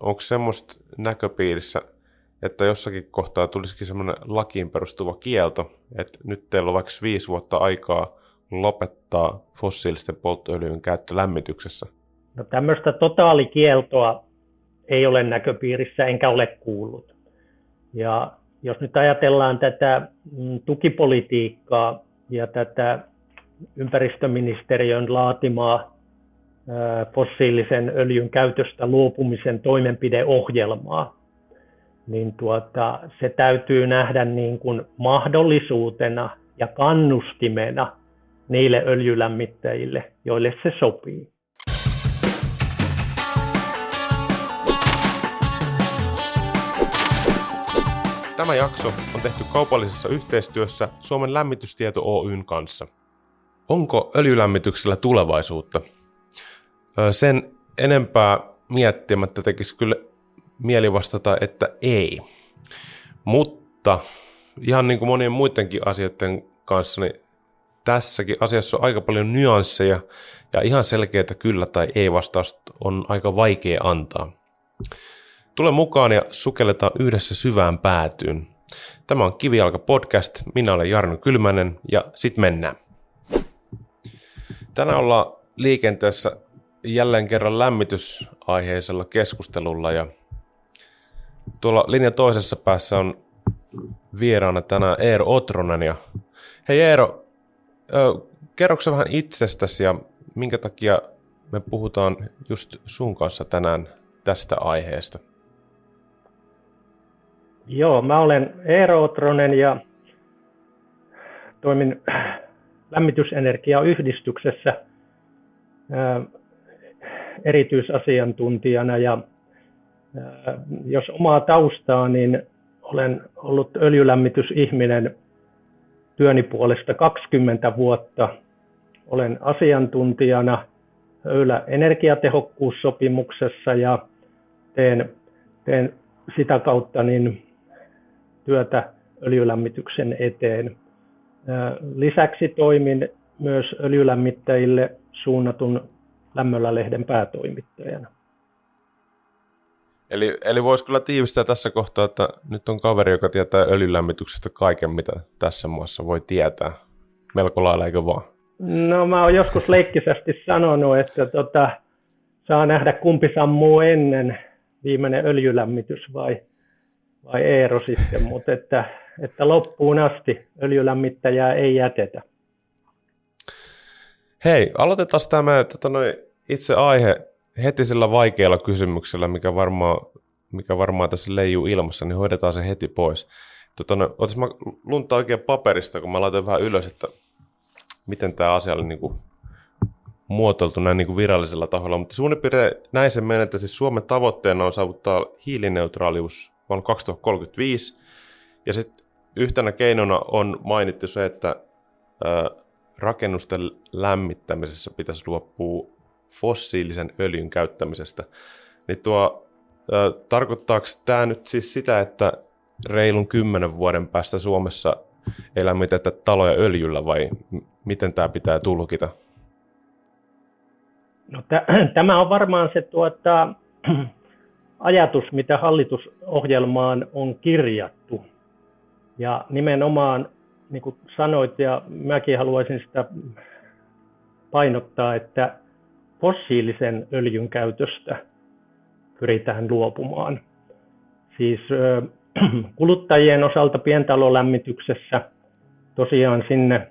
onko semmoista näköpiirissä, että jossakin kohtaa tulisikin semmoinen lakiin perustuva kielto, että nyt teillä on vaikka viisi vuotta aikaa lopettaa fossiilisten polttoöljyjen käyttö lämmityksessä? No tämmöistä totaalikieltoa ei ole näköpiirissä enkä ole kuullut. Ja jos nyt ajatellaan tätä mm, tukipolitiikkaa ja tätä ympäristöministeriön laatimaa fossiilisen öljyn käytöstä luopumisen toimenpideohjelmaa, niin tuota, se täytyy nähdä niin kuin mahdollisuutena ja kannustimena niille öljylämmittäjille, joille se sopii. Tämä jakso on tehty kaupallisessa yhteistyössä Suomen lämmitystieto Oyn kanssa. Onko öljylämmityksellä tulevaisuutta? Sen enempää miettimättä tekisi kyllä mieli vastata, että ei. Mutta ihan niin kuin monien muidenkin asioiden kanssa, niin tässäkin asiassa on aika paljon nyansseja ja ihan selkeää kyllä tai ei vastausta on aika vaikea antaa. Tule mukaan ja sukelletaan yhdessä syvään päätyyn. Tämä on Kivijalka podcast, minä olen Jarno Kylmänen ja sit mennään. Tänään ollaan liikenteessä jälleen kerran lämmitysaiheisella keskustelulla ja tuolla linjan toisessa päässä on vieraana tänään Eero Otronen ja hei Eero, kerroksä vähän itsestäsi ja minkä takia me puhutaan just sun kanssa tänään tästä aiheesta? Joo, mä olen Eero Otronen ja toimin lämmitysenergiayhdistyksessä erityisasiantuntijana ja jos omaa taustaa, niin olen ollut öljylämmitysihminen työni puolesta 20 vuotta. Olen asiantuntijana Öylä energiatehokkuussopimuksessa ja teen, teen sitä kautta niin työtä öljylämmityksen eteen. Lisäksi toimin myös öljylämmittäjille suunnatun Lämmöllä-lehden päätoimittajana. Eli, eli voisi kyllä tiivistää tässä kohtaa, että nyt on kaveri, joka tietää öljylämmityksestä kaiken, mitä tässä muassa voi tietää. Melko lailla, eikö vaan? No mä oon joskus leikkisesti sanonut, että tota, saa nähdä kumpi sammuu ennen, viimeinen öljylämmitys vai, vai Eero sitten, mutta että, että loppuun asti öljylämmittäjää ei jätetä. Hei, aloitetaan tämä tota, noi, itse aihe heti sillä vaikealla kysymyksellä, mikä varmaan, mikä varmaan tässä leijuu ilmassa, niin hoidetaan se heti pois. Tota, no, otas mä lunta oikein paperista, kun mä laitoin vähän ylös, että miten tämä asia oli niin kuin muotoiltu näin niin kuin virallisella taholla, mutta suunnilleen näin se menee, että siis Suomen tavoitteena on saavuttaa hiilineutraalius vuonna 2035, ja sitten yhtenä keinona on mainittu se, että rakennusten lämmittämisessä pitäisi luopua fossiilisen öljyn käyttämisestä. Niin tuo, ö, tarkoittaako tämä nyt siis sitä, että reilun kymmenen vuoden päästä Suomessa ei lämmitetä taloja öljyllä vai miten tämä pitää tulkita? No, t- tämä on varmaan se tuota, ajatus, mitä hallitusohjelmaan on kirjattu. Ja nimenomaan niin kuin sanoit, ja mäkin haluaisin sitä painottaa, että fossiilisen öljyn käytöstä pyritään luopumaan. Siis kuluttajien osalta pientalolämmityksessä tosiaan sinne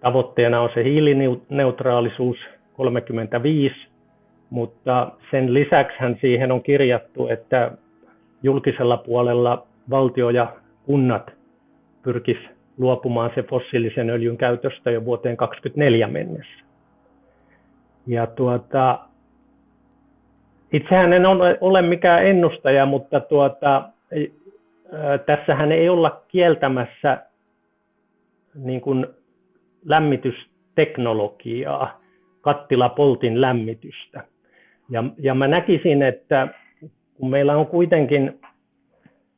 tavoitteena on se hiilineutraalisuus 35, mutta sen lisäksi siihen on kirjattu, että julkisella puolella valtio ja kunnat pyrkisi luopumaan se fossiilisen öljyn käytöstä jo vuoteen 2024 mennessä. Ja tuota, itsehän en ole, mikään ennustaja, mutta tuota, tässähän ei olla kieltämässä niin kuin lämmitysteknologiaa, kattilapoltin lämmitystä. Ja, ja mä näkisin, että kun meillä on kuitenkin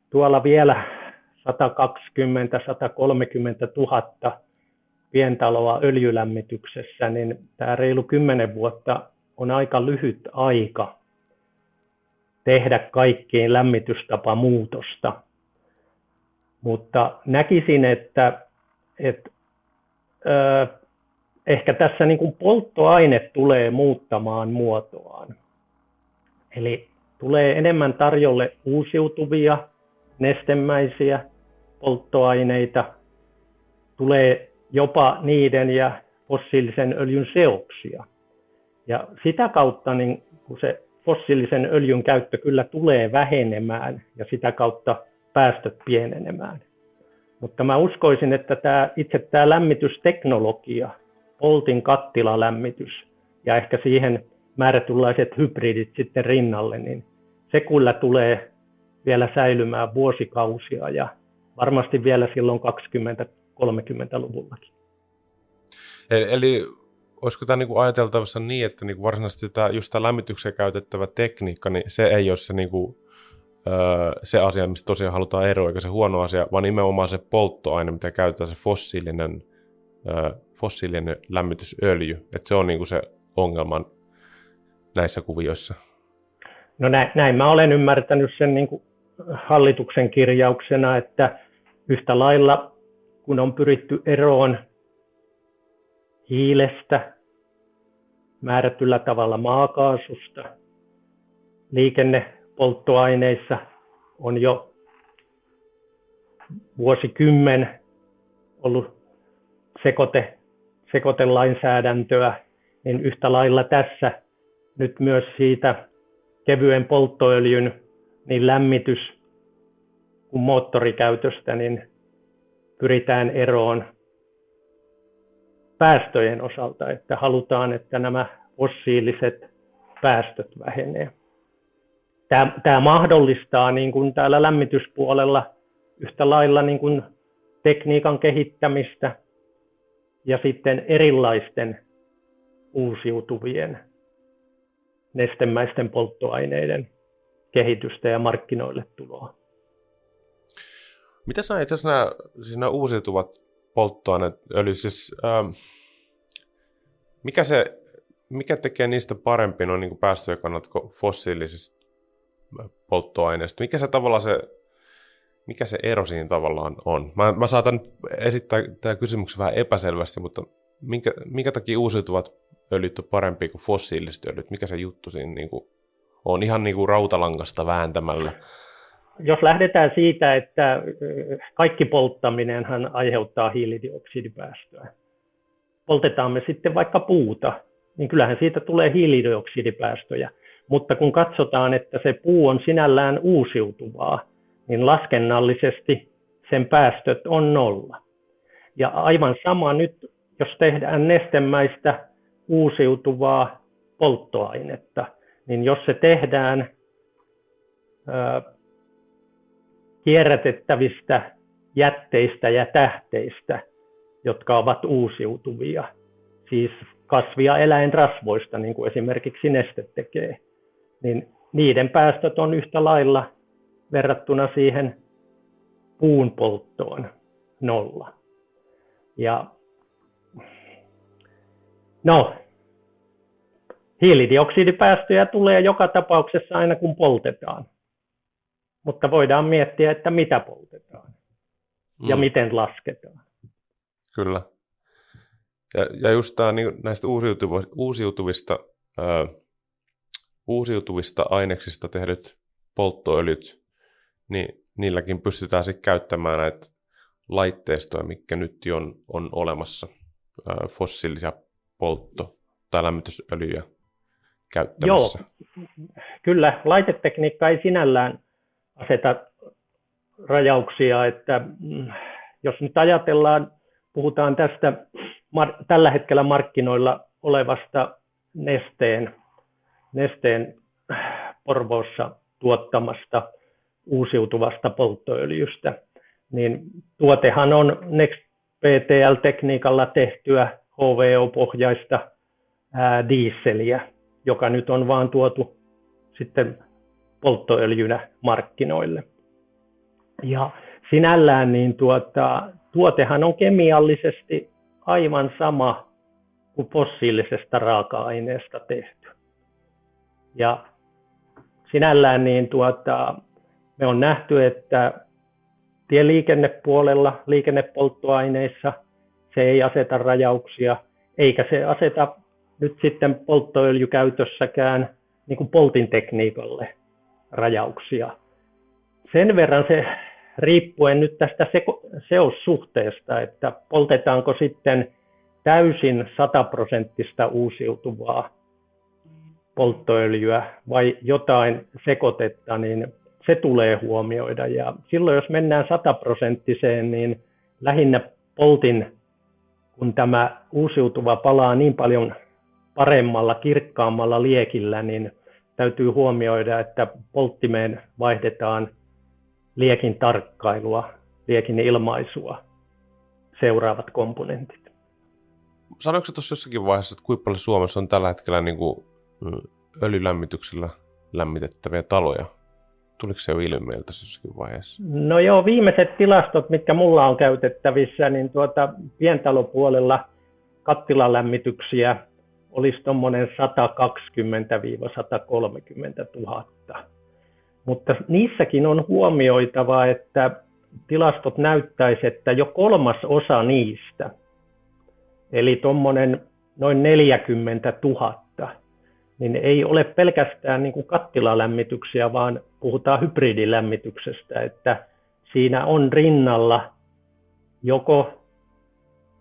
tuolla vielä 120-130 000 pientaloa öljylämmityksessä, niin tämä reilu 10 vuotta on aika lyhyt aika tehdä kaikkiin lämmitystapamuutosta. Mutta näkisin, että, että ö, ehkä tässä niin kuin polttoaine tulee muuttamaan muotoaan. Eli tulee enemmän tarjolle uusiutuvia, nestemäisiä polttoaineita, tulee jopa niiden ja fossiilisen öljyn seoksia. Ja sitä kautta niin kun se fossiilisen öljyn käyttö kyllä tulee vähenemään ja sitä kautta päästöt pienenemään. Mutta mä uskoisin, että tämä, itse tämä lämmitysteknologia, poltin kattilalämmitys ja ehkä siihen määrätynlaiset hybridit sitten rinnalle, niin se kyllä tulee vielä säilymään vuosikausia ja varmasti vielä silloin 20-30-luvullakin. Eli, eli olisiko tämä niin ajateltavassa niin, että niin varsinaisesti tämä, just tämä lämmitykseen käytettävä tekniikka, niin se ei ole se, niin kuin, se asia, mistä tosiaan halutaan eroa, eikä se huono asia, vaan nimenomaan se polttoaine, mitä käytetään, se fossiilinen, fossiilinen lämmitysöljy, että se on niin kuin se ongelma näissä kuvioissa. No näin, näin mä olen ymmärtänyt sen niin kuin hallituksen kirjauksena, että yhtä lailla kun on pyritty eroon hiilestä, määrätyllä tavalla maakaasusta, liikennepolttoaineissa on jo vuosikymmen ollut sekote, sekotelainsäädäntöä, niin yhtä lailla tässä nyt myös siitä kevyen polttoöljyn niin lämmitys kuin moottorikäytöstä, niin pyritään eroon päästöjen osalta, että halutaan, että nämä fossiiliset päästöt vähenee. Tämä, tämä mahdollistaa niin kuin täällä lämmityspuolella yhtä lailla niin kuin tekniikan kehittämistä ja sitten erilaisten uusiutuvien nestemäisten polttoaineiden kehitystä ja markkinoille tuloa. Mitä sä itse asiassa nämä, siis nämä uusiutuvat polttoaineet, öljy, siis, ähm, mikä, se, mikä tekee niistä parempi noin niin päästöjen kannalta fossiilisista polttoaineista? Mikä se tavallaan se, mikä se ero siinä tavallaan on? Mä, mä saatan esittää tämä kysymyksen vähän epäselvästi, mutta minkä, minkä takia uusiutuvat öljyt on parempi kuin fossiiliset öljyt? Mikä se juttu siinä niin kuin on ihan niin kuin rautalangasta vääntämällä? Jos lähdetään siitä, että kaikki polttaminenhan aiheuttaa hiilidioksidipäästöä. Poltetaan me sitten vaikka puuta, niin kyllähän siitä tulee hiilidioksidipäästöjä. Mutta kun katsotaan, että se puu on sinällään uusiutuvaa, niin laskennallisesti sen päästöt on nolla. Ja aivan sama nyt, jos tehdään nestemäistä uusiutuvaa polttoainetta, niin jos se tehdään kierrätettävistä jätteistä ja tähteistä, jotka ovat uusiutuvia, siis kasvi- ja eläinrasvoista, niin kuin esimerkiksi neste tekee, niin niiden päästöt on yhtä lailla verrattuna siihen puun polttoon nolla. Ja no, hiilidioksidipäästöjä tulee joka tapauksessa aina kun poltetaan. Mutta voidaan miettiä, että mitä poltetaan ja mm. miten lasketaan. Kyllä. Ja, ja just tämä niin näistä uusiutuvista, uusiutuvista, ää, uusiutuvista aineksista tehdyt polttoöljyt, niin niilläkin pystytään sitten käyttämään näitä laitteistoja, mikä nyt on, on olemassa, ää, fossiilisia poltto- tai lämmitysöljyjä käyttämässä. Joo, kyllä. Laitetekniikka ei sinällään aseta rajauksia, että mm, jos nyt ajatellaan, puhutaan tästä tällä hetkellä markkinoilla olevasta nesteen, nesteen Porvoossa tuottamasta uusiutuvasta polttoöljystä, niin tuotehan on Next PTL-tekniikalla tehtyä HVO-pohjaista ää, joka nyt on vaan tuotu sitten polttoöljynä markkinoille. Ja sinällään niin tuota, tuotehan on kemiallisesti aivan sama kuin fossiilisesta raaka-aineesta tehty. Ja sinällään niin tuota, me on nähty, että tieliikennepuolella, liikennepolttoaineissa se ei aseta rajauksia, eikä se aseta nyt sitten polttoöljykäytössäkään niin kuin poltin tekniikalle rajauksia. Sen verran se riippuen nyt tästä seossuhteesta, että poltetaanko sitten täysin sataprosenttista uusiutuvaa polttoöljyä vai jotain sekoitetta, niin se tulee huomioida. Ja silloin jos mennään sataprosenttiseen, niin lähinnä poltin, kun tämä uusiutuva palaa niin paljon paremmalla, kirkkaammalla liekillä, niin täytyy huomioida, että polttimeen vaihdetaan liekin tarkkailua, liekin ilmaisua seuraavat komponentit. Sanoitko tuossa jossakin vaiheessa, että kuinka paljon Suomessa on tällä hetkellä niin kuin öljylämmityksellä lämmitettäviä taloja? Tuliko se jo ilmeeltä jossakin vaiheessa? No joo, viimeiset tilastot, mitkä mulla on käytettävissä, niin tuota, pientalopuolella kattilalämmityksiä olisi tuommoinen 120-130 000. Mutta niissäkin on huomioitava, että tilastot näyttäisi, että jo kolmas osa niistä, eli tuommoinen noin 40 000, niin ei ole pelkästään niin kuin kattilalämmityksiä, vaan puhutaan hybridilämmityksestä, että siinä on rinnalla joko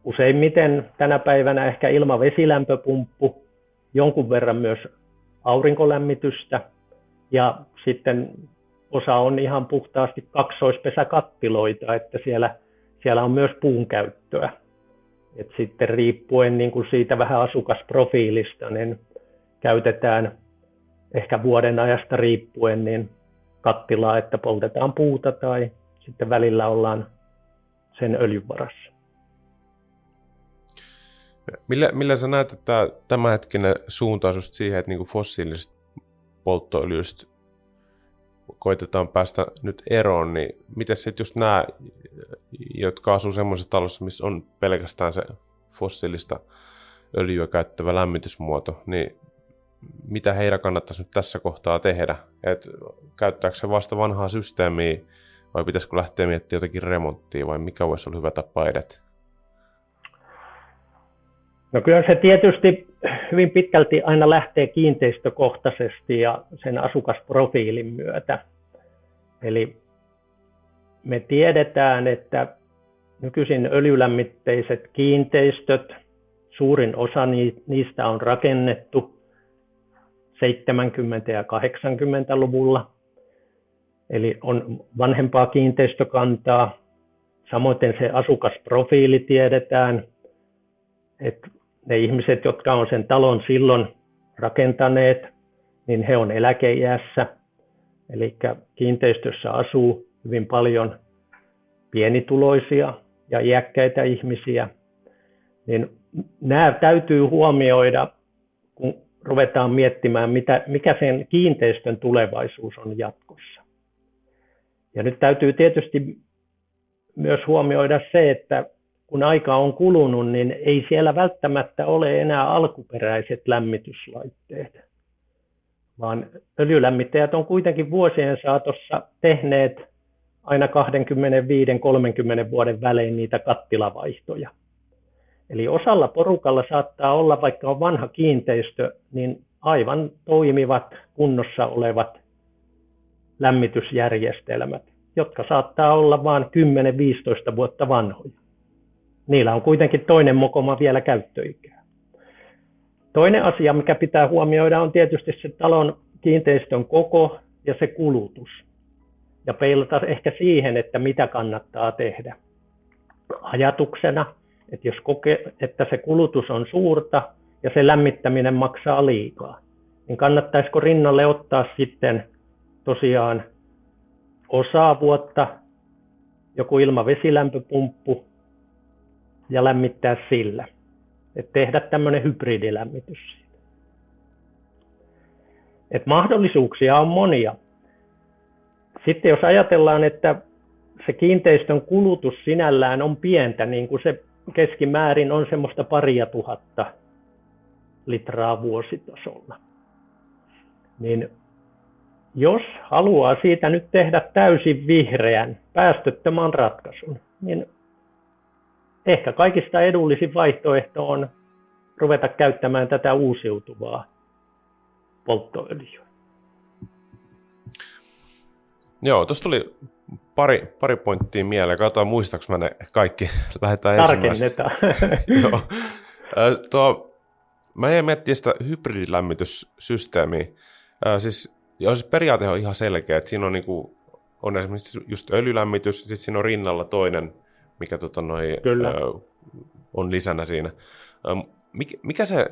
useimmiten tänä päivänä ehkä ilmavesilämpöpumppu, jonkun verran myös aurinkolämmitystä ja sitten osa on ihan puhtaasti kaksoispesäkattiloita, että siellä, siellä on myös puun käyttöä. Et sitten riippuen niin kuin siitä vähän asukasprofiilista, niin käytetään ehkä vuoden ajasta riippuen niin kattilaa, että poltetaan puuta tai sitten välillä ollaan sen öljyn varassa. Millä, millä sä näet, että tämänhetkinen suuntaus just siihen, että niin kuin fossiilisista polttoöljystä koitetaan päästä nyt eroon, niin miten sitten just nämä, jotka asuu semmoisessa talossa, missä on pelkästään se fossiilista öljyä käyttävä lämmitysmuoto, niin mitä heidän kannattaisi nyt tässä kohtaa tehdä? Et käyttääkö se vasta vanhaa systeemiä vai pitäisikö lähteä miettimään jotakin remonttia vai mikä voisi olla hyvä tapa edetä? No kyllä se tietysti hyvin pitkälti aina lähtee kiinteistökohtaisesti ja sen asukasprofiilin myötä. Eli me tiedetään, että nykyisin öljylämmitteiset kiinteistöt, suurin osa niistä on rakennettu 70- ja 80-luvulla. Eli on vanhempaa kiinteistökantaa. Samoin se asukasprofiili tiedetään, että ne ihmiset, jotka on sen talon silloin rakentaneet, niin he on eläkeiässä. Eli kiinteistössä asuu hyvin paljon pienituloisia ja iäkkäitä ihmisiä. Niin nämä täytyy huomioida, kun ruvetaan miettimään, mitä, mikä sen kiinteistön tulevaisuus on jatkossa. Ja nyt täytyy tietysti myös huomioida se, että kun aika on kulunut, niin ei siellä välttämättä ole enää alkuperäiset lämmityslaitteet, vaan öljylämmittäjät on kuitenkin vuosien saatossa tehneet aina 25-30 vuoden välein niitä kattilavaihtoja. Eli osalla porukalla saattaa olla, vaikka on vanha kiinteistö, niin aivan toimivat kunnossa olevat lämmitysjärjestelmät, jotka saattaa olla vain 10-15 vuotta vanhoja niillä on kuitenkin toinen mokoma vielä käyttöikää. Toinen asia, mikä pitää huomioida, on tietysti se talon kiinteistön koko ja se kulutus. Ja peilata ehkä siihen, että mitä kannattaa tehdä. Ajatuksena, että jos koke, että se kulutus on suurta ja se lämmittäminen maksaa liikaa, niin kannattaisiko rinnalle ottaa sitten tosiaan osaa vuotta joku ilmavesilämpöpumppu ja lämmittää sillä. Et tehdä tämmöinen hybridilämmitys siitä. Et mahdollisuuksia on monia. Sitten jos ajatellaan, että se kiinteistön kulutus sinällään on pientä, niin kuin se keskimäärin on semmoista paria tuhatta litraa vuositasolla, niin jos haluaa siitä nyt tehdä täysin vihreän, päästöttömän ratkaisun, niin ehkä kaikista edullisin vaihtoehto on ruveta käyttämään tätä uusiutuvaa polttoöljyä. Joo, tuossa tuli pari, pari pointtia mieleen. Katsotaan muistaaks mä ne kaikki. Lähdetään Tarkennetaan. Joo. tuo, mä en miettiä sitä hybridilämmityssysteemiä. siis, joo, siis periaate on ihan selkeä, että siinä on, niinku, on esimerkiksi just öljylämmitys, sitten siinä on rinnalla toinen, mikä tota, noi, Kyllä. on lisänä siinä. mikä, mikä se,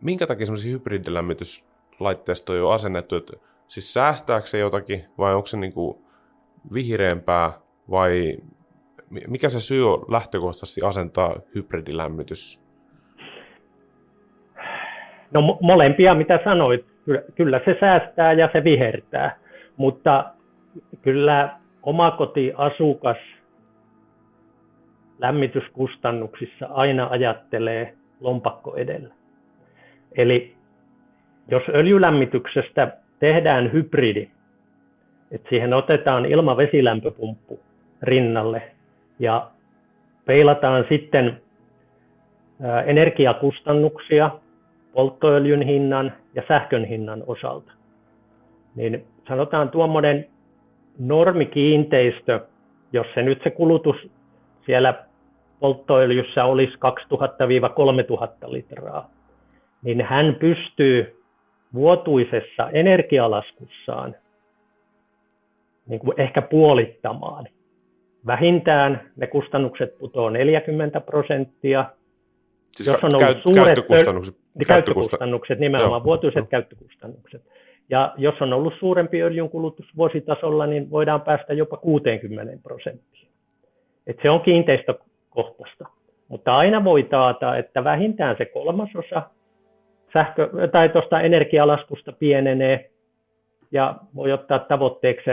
minkä takia semmoisia hybridilämmityslaitteistoja on asennettu, että siis säästääkö se jotakin vai onko se niinku vihreämpää vai mikä se syy on lähtökohtaisesti asentaa hybridilämmitys? No molempia, mitä sanoit. Kyllä se säästää ja se vihertää, mutta kyllä omakotiasukas lämmityskustannuksissa aina ajattelee lompakko edellä. Eli jos öljylämmityksestä tehdään hybridi, että siihen otetaan ilma-vesilämpöpumppu rinnalle ja peilataan sitten energiakustannuksia polttoöljyn hinnan ja sähkön hinnan osalta. Niin sanotaan tuommoinen normikiinteistö, jos se nyt se kulutus siellä polttoöljyssä olisi 2000-3000 litraa, niin hän pystyy vuotuisessa energialaskussaan niin kuin ehkä puolittamaan. Vähintään ne kustannukset putoaa 40 prosenttia. Siis jos on ollut käy, suuret käyttökustannukset, niin käyttökustannukset nimenomaan, Joo. vuotuiset Joo. käyttökustannukset. Ja jos on ollut suurempi öljyn kulutus vuositasolla, niin voidaan päästä jopa 60 prosenttiin. Et se on kiinteistökohtaista. Mutta aina voi taata, että vähintään se kolmasosa sähkö, tai tuosta energialaskusta pienenee ja voi ottaa tavoitteeksi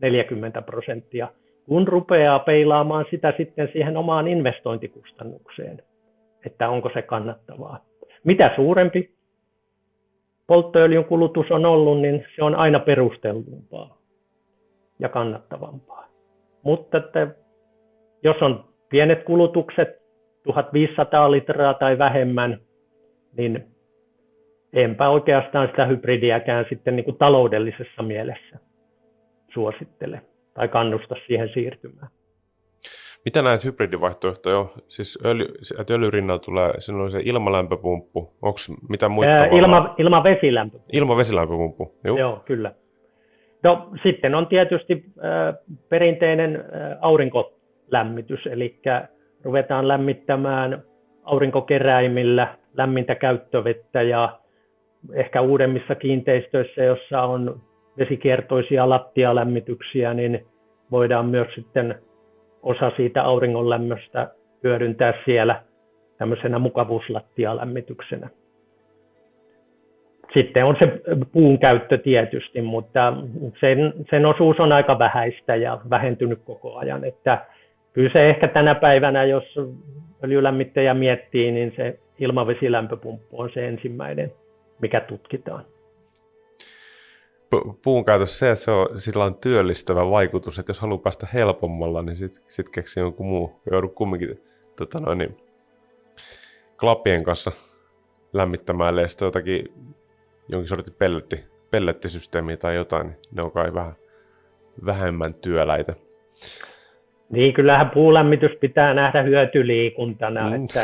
40 prosenttia, kun rupeaa peilaamaan sitä sitten siihen omaan investointikustannukseen, että onko se kannattavaa. Mitä suurempi polttoöljyn kulutus on ollut, niin se on aina perustellumpaa ja kannattavampaa. Mutta että jos on pienet kulutukset, 1500 litraa tai vähemmän, niin enpä oikeastaan sitä hybridiäkään sitten niin kuin taloudellisessa mielessä suosittele tai kannusta siihen siirtymään. Mitä näitä hybridivaihtoehtoja on? Siis öljy, että öljyrinnalla tulee, siinä on se ilmalämpöpumppu. Onko mitä muita? Ää, ilma, ilmavesilämpöpumppu. Ilmavesilämpöpumppu, Joo. Joo, kyllä. No sitten on tietysti äh, perinteinen äh, aurinkolämmitys, eli ruvetaan lämmittämään aurinkokeräimillä lämmintä käyttövettä ja ehkä uudemmissa kiinteistöissä, jossa on vesikiertoisia lattialämmityksiä, niin voidaan myös sitten osa siitä auringonlämmöstä hyödyntää siellä tämmöisenä mukavuuslattialämmityksenä. Sitten on se puun käyttö tietysti, mutta sen, sen osuus on aika vähäistä ja vähentynyt koko ajan. Että kyllä se ehkä tänä päivänä, jos öljylämmittäjä miettii, niin se ilmavesilämpöpumppu on se ensimmäinen, mikä tutkitaan puun käytössä se, että se on, sillä on työllistävä vaikutus, että jos haluaa päästä helpommalla, niin sitten sit keksii jonkun muu. Joudut kumminkin tota noin, niin, klappien kanssa lämmittämään, sitten jotakin jonkin sortin pelletti, pellettisysteemiä tai jotain, niin ne on kai vähän vähemmän työläitä. Niin, kyllähän puulämmitys pitää nähdä hyötyliikuntana. Mm. Että,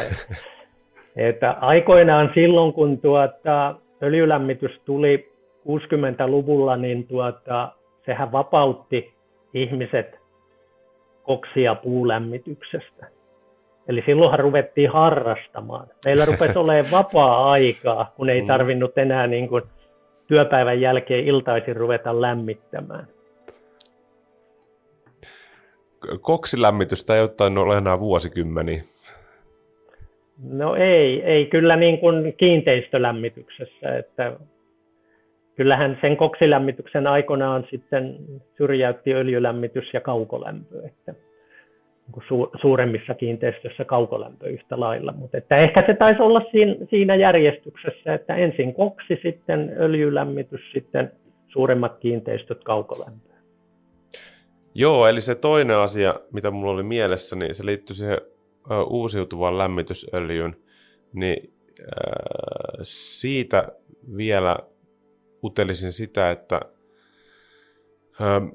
että aikoinaan silloin, kun tuota, öljylämmitys tuli 60-luvulla, niin tuota, sehän vapautti ihmiset koksia puulämmityksestä. Eli silloinhan ruvettiin harrastamaan. Meillä rupesi olemaan vapaa-aikaa, kun ei mm. tarvinnut enää niin kuin työpäivän jälkeen iltaisin ruveta lämmittämään. Koksilämmitystä ei ole enää vuosikymmeniä. No ei, ei kyllä niin kuin kiinteistölämmityksessä, että kyllähän sen koksilämmityksen aikoinaan sitten syrjäytti öljylämmitys ja kaukolämpö, että niin su- suuremmissa kiinteistöissä kaukolämpö yhtä lailla. Mutta että ehkä se taisi olla siinä, järjestyksessä, että ensin koksi, sitten öljylämmitys, sitten suuremmat kiinteistöt kaukolämpöön. Joo, eli se toinen asia, mitä mulla oli mielessä, niin se liittyy siihen uusiutuvaan lämmitysöljyyn, niin siitä vielä utelisin sitä, että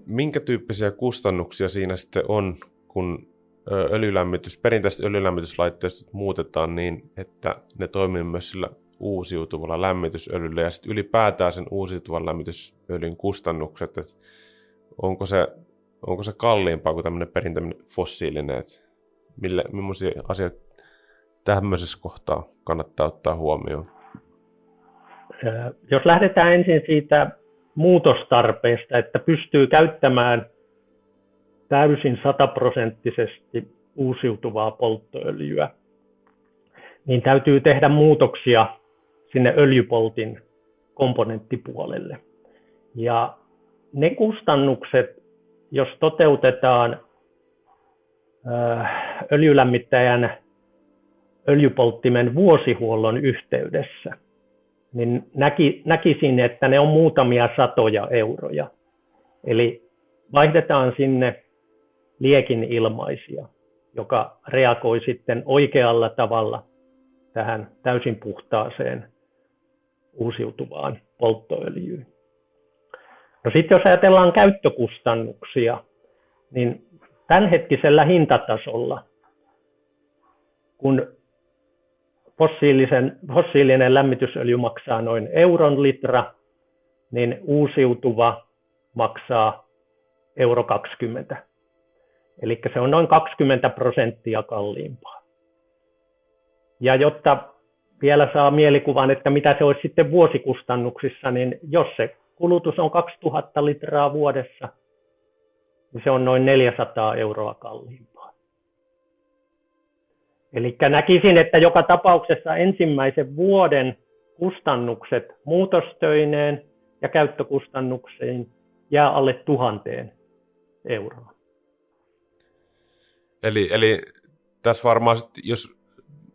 minkä tyyppisiä kustannuksia siinä sitten on, kun öljylämmitys, perinteiset öljylämmityslaitteistot muutetaan niin, että ne toimii myös sillä uusiutuvalla lämmitysöljyllä ja sitten ylipäätään sen uusiutuvan lämmitysöljyn kustannukset, että onko se, onko se kalliimpaa kuin tämmöinen perinteinen fossiilinen, että mille, millaisia asioita tämmöisessä kohtaa kannattaa ottaa huomioon? Jos lähdetään ensin siitä muutostarpeesta, että pystyy käyttämään täysin sataprosenttisesti uusiutuvaa polttoöljyä, niin täytyy tehdä muutoksia sinne öljypoltin komponenttipuolelle. Ja ne kustannukset, jos toteutetaan öljylämmittäjän öljypolttimen vuosihuollon yhteydessä, niin näki, näkisin, että ne on muutamia satoja euroja. Eli vaihdetaan sinne liekin ilmaisia, joka reagoi sitten oikealla tavalla tähän täysin puhtaaseen uusiutuvaan polttoöljyyn. No sitten jos ajatellaan käyttökustannuksia, niin tämänhetkisellä hintatasolla, kun fossiilisen, fossiilinen lämmitysöljy maksaa noin euron litra, niin uusiutuva maksaa euro 20. Eli se on noin 20 prosenttia kalliimpaa. Ja jotta vielä saa mielikuvan, että mitä se olisi sitten vuosikustannuksissa, niin jos se kulutus on 2000 litraa vuodessa, niin se on noin 400 euroa kalliimpaa. Eli näkisin, että joka tapauksessa ensimmäisen vuoden kustannukset muutostöineen ja käyttökustannuksiin jää alle tuhanteen euroa. Eli, eli tässä varmaan, jos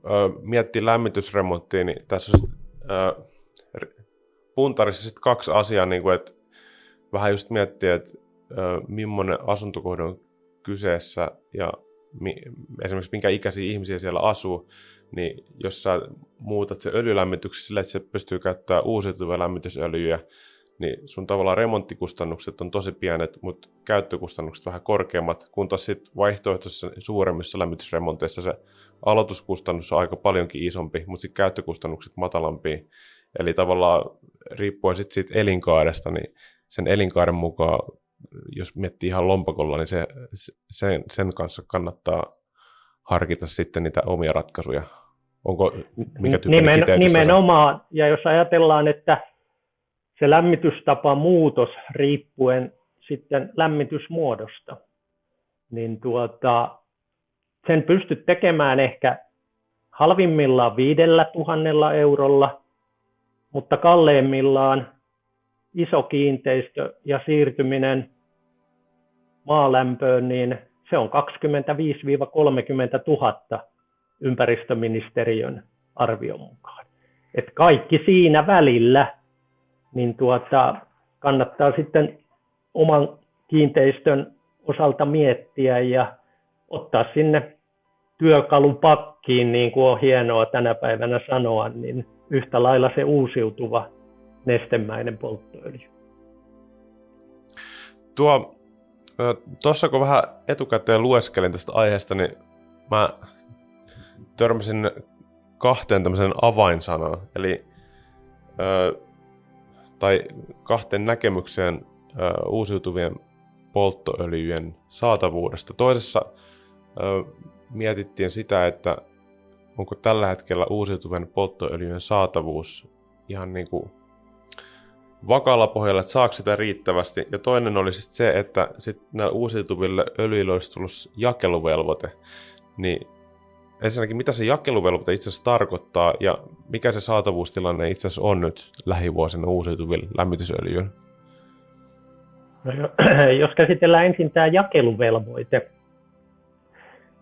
ö, miettii lämmitysremonttia, niin tässä ö, puntarissa sit kaksi asiaa, niin kuin, että vähän just miettiä, että ö, millainen asuntokohde on kyseessä ja mi, esimerkiksi minkä ikäisiä ihmisiä siellä asuu, niin jos sä muutat se öljylämmityksi sillä, että se pystyy käyttämään uusiutuvia lämmitysöljyjä, niin sun tavallaan remonttikustannukset on tosi pienet, mutta käyttökustannukset vähän korkeammat, kun taas sitten vaihtoehtoisissa suuremmissa lämmitysremonteissa se aloituskustannus on aika paljonkin isompi, mutta sitten käyttökustannukset matalampia. Eli tavallaan riippuen sitten siitä elinkaaresta, niin sen elinkaaren mukaan, jos miettii ihan lompakolla, niin se, sen, sen kanssa kannattaa harkita sitten niitä omia ratkaisuja. Onko mikä Nimen, Nimenomaan, ja jos ajatellaan, että se lämmitystapa muutos riippuen sitten lämmitysmuodosta, niin tuota, sen pystyt tekemään ehkä halvimmillaan viidellä tuhannella eurolla, mutta kalleimmillaan iso kiinteistö ja siirtyminen maalämpöön, niin se on 25-30 000 ympäristöministeriön arvion mukaan. Et kaikki siinä välillä niin tuota, kannattaa sitten oman kiinteistön osalta miettiä ja ottaa sinne työkalupakkiin, niin kuin on hienoa tänä päivänä sanoa, niin yhtä lailla se uusiutuva nestemäinen polttoöljy. Tuo, tuossa kun vähän etukäteen lueskelin tästä aiheesta, niin mä törmäsin kahteen tämmöisen avainsanaan. Eli tai kahteen näkemykseen uusiutuvien polttoöljyjen saatavuudesta. Toisessa mietittiin sitä, että onko tällä hetkellä uusiutuvien polttoöljyjen saatavuus ihan niin kuin vakaalla pohjalla, että saako sitä riittävästi. Ja toinen oli sitten se, että sit näillä uusiutuville öljyille olisi tullut jakeluvelvoite. Niin ensinnäkin, mitä se jakeluvelvoite itse asiassa tarkoittaa ja mikä se saatavuustilanne itse asiassa on nyt lähivuosina uusiutuville lämmitysöljyyn? No, jos käsitellään ensin tämä jakeluvelvoite,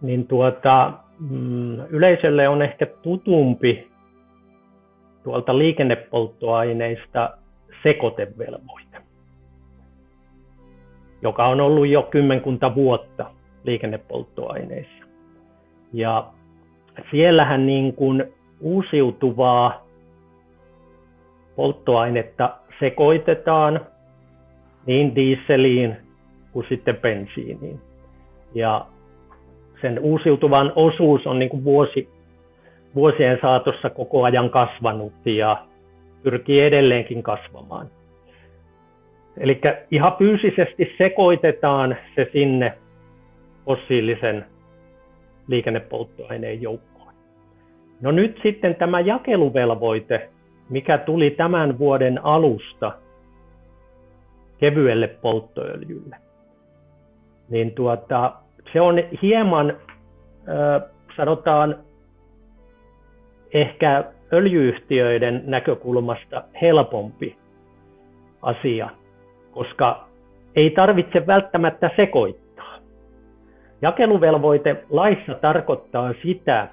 niin tuota, mm, yleisölle on ehkä tutumpi tuolta liikennepolttoaineista sekoitevelvoite. joka on ollut jo kymmenkunta vuotta liikennepolttoaineissa. Ja siellähän niin kuin uusiutuvaa polttoainetta sekoitetaan niin dieseliin kuin sitten bensiiniin. Ja sen uusiutuvan osuus on niin kuin vuosi, vuosien saatossa koko ajan kasvanut ja pyrkii edelleenkin kasvamaan. Eli ihan fyysisesti sekoitetaan se sinne fossiilisen liikennepolttoaineen joukkoon. No nyt sitten tämä jakeluvelvoite, mikä tuli tämän vuoden alusta kevyelle polttoöljylle, niin tuota, se on hieman, sanotaan, ehkä öljyyhtiöiden näkökulmasta helpompi asia, koska ei tarvitse välttämättä sekoittaa. Jakeluvelvoite laissa tarkoittaa sitä,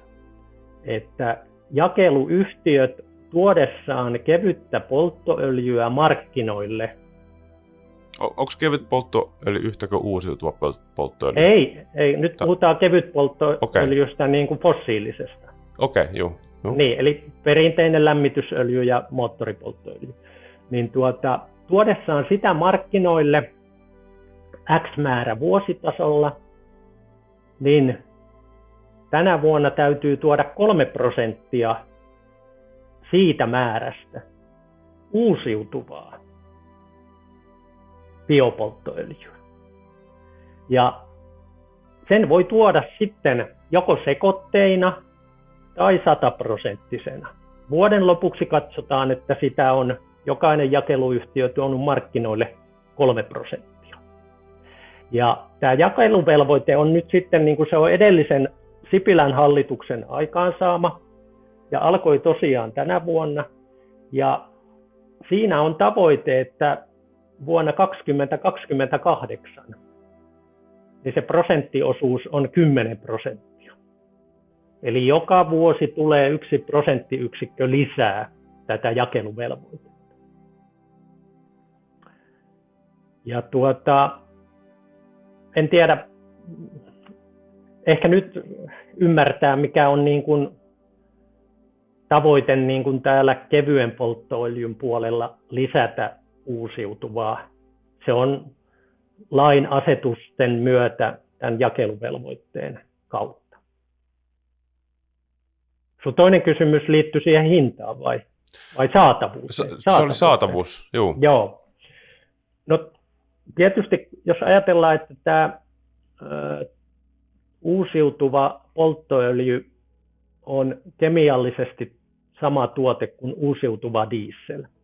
että jakeluyhtiöt tuodessaan kevyttä polttoöljyä markkinoille Onko kevyt polttoöljy yhtä kuin uusiutuva polttoöljy? Ei, ei. nyt Ta- puhutaan kevyt polttoöljystä okay. niin kuin fossiilisesta. Okei, okay, joo. Niin, eli perinteinen lämmitysöljy ja moottoripolttoöljy. Niin tuota, tuodessaan sitä markkinoille X määrä vuositasolla, niin tänä vuonna täytyy tuoda kolme prosenttia siitä määrästä uusiutuvaa biopolttoöljyä. Ja sen voi tuoda sitten joko sekoitteina tai sataprosenttisena. Vuoden lopuksi katsotaan, että sitä on jokainen jakeluyhtiö tuonut markkinoille 3 prosenttia. Ja tämä jakeluvelvoite on nyt sitten, niin kuin se on edellisen Sipilän hallituksen aikaansaama, ja alkoi tosiaan tänä vuonna. Ja siinä on tavoite, että vuonna 2028 niin se prosenttiosuus on 10 prosenttia. Eli joka vuosi tulee yksi prosenttiyksikkö lisää tätä jakeluvelvoitetta. Ja tuota, en tiedä, ehkä nyt ymmärtää, mikä on niin kuin tavoite niin kuin täällä kevyen polttoöljyn puolella lisätä uusiutuvaa. Se on lain asetusten myötä tämän jakeluvelvoitteen kautta. Sun toinen kysymys liittyy siihen hintaan vai, vai saatavuuteen? Se, se oli saatavuus, joo. Joo. No tietysti jos ajatellaan, että tämä ö, uusiutuva polttoöljy on kemiallisesti sama tuote kuin uusiutuva diesel –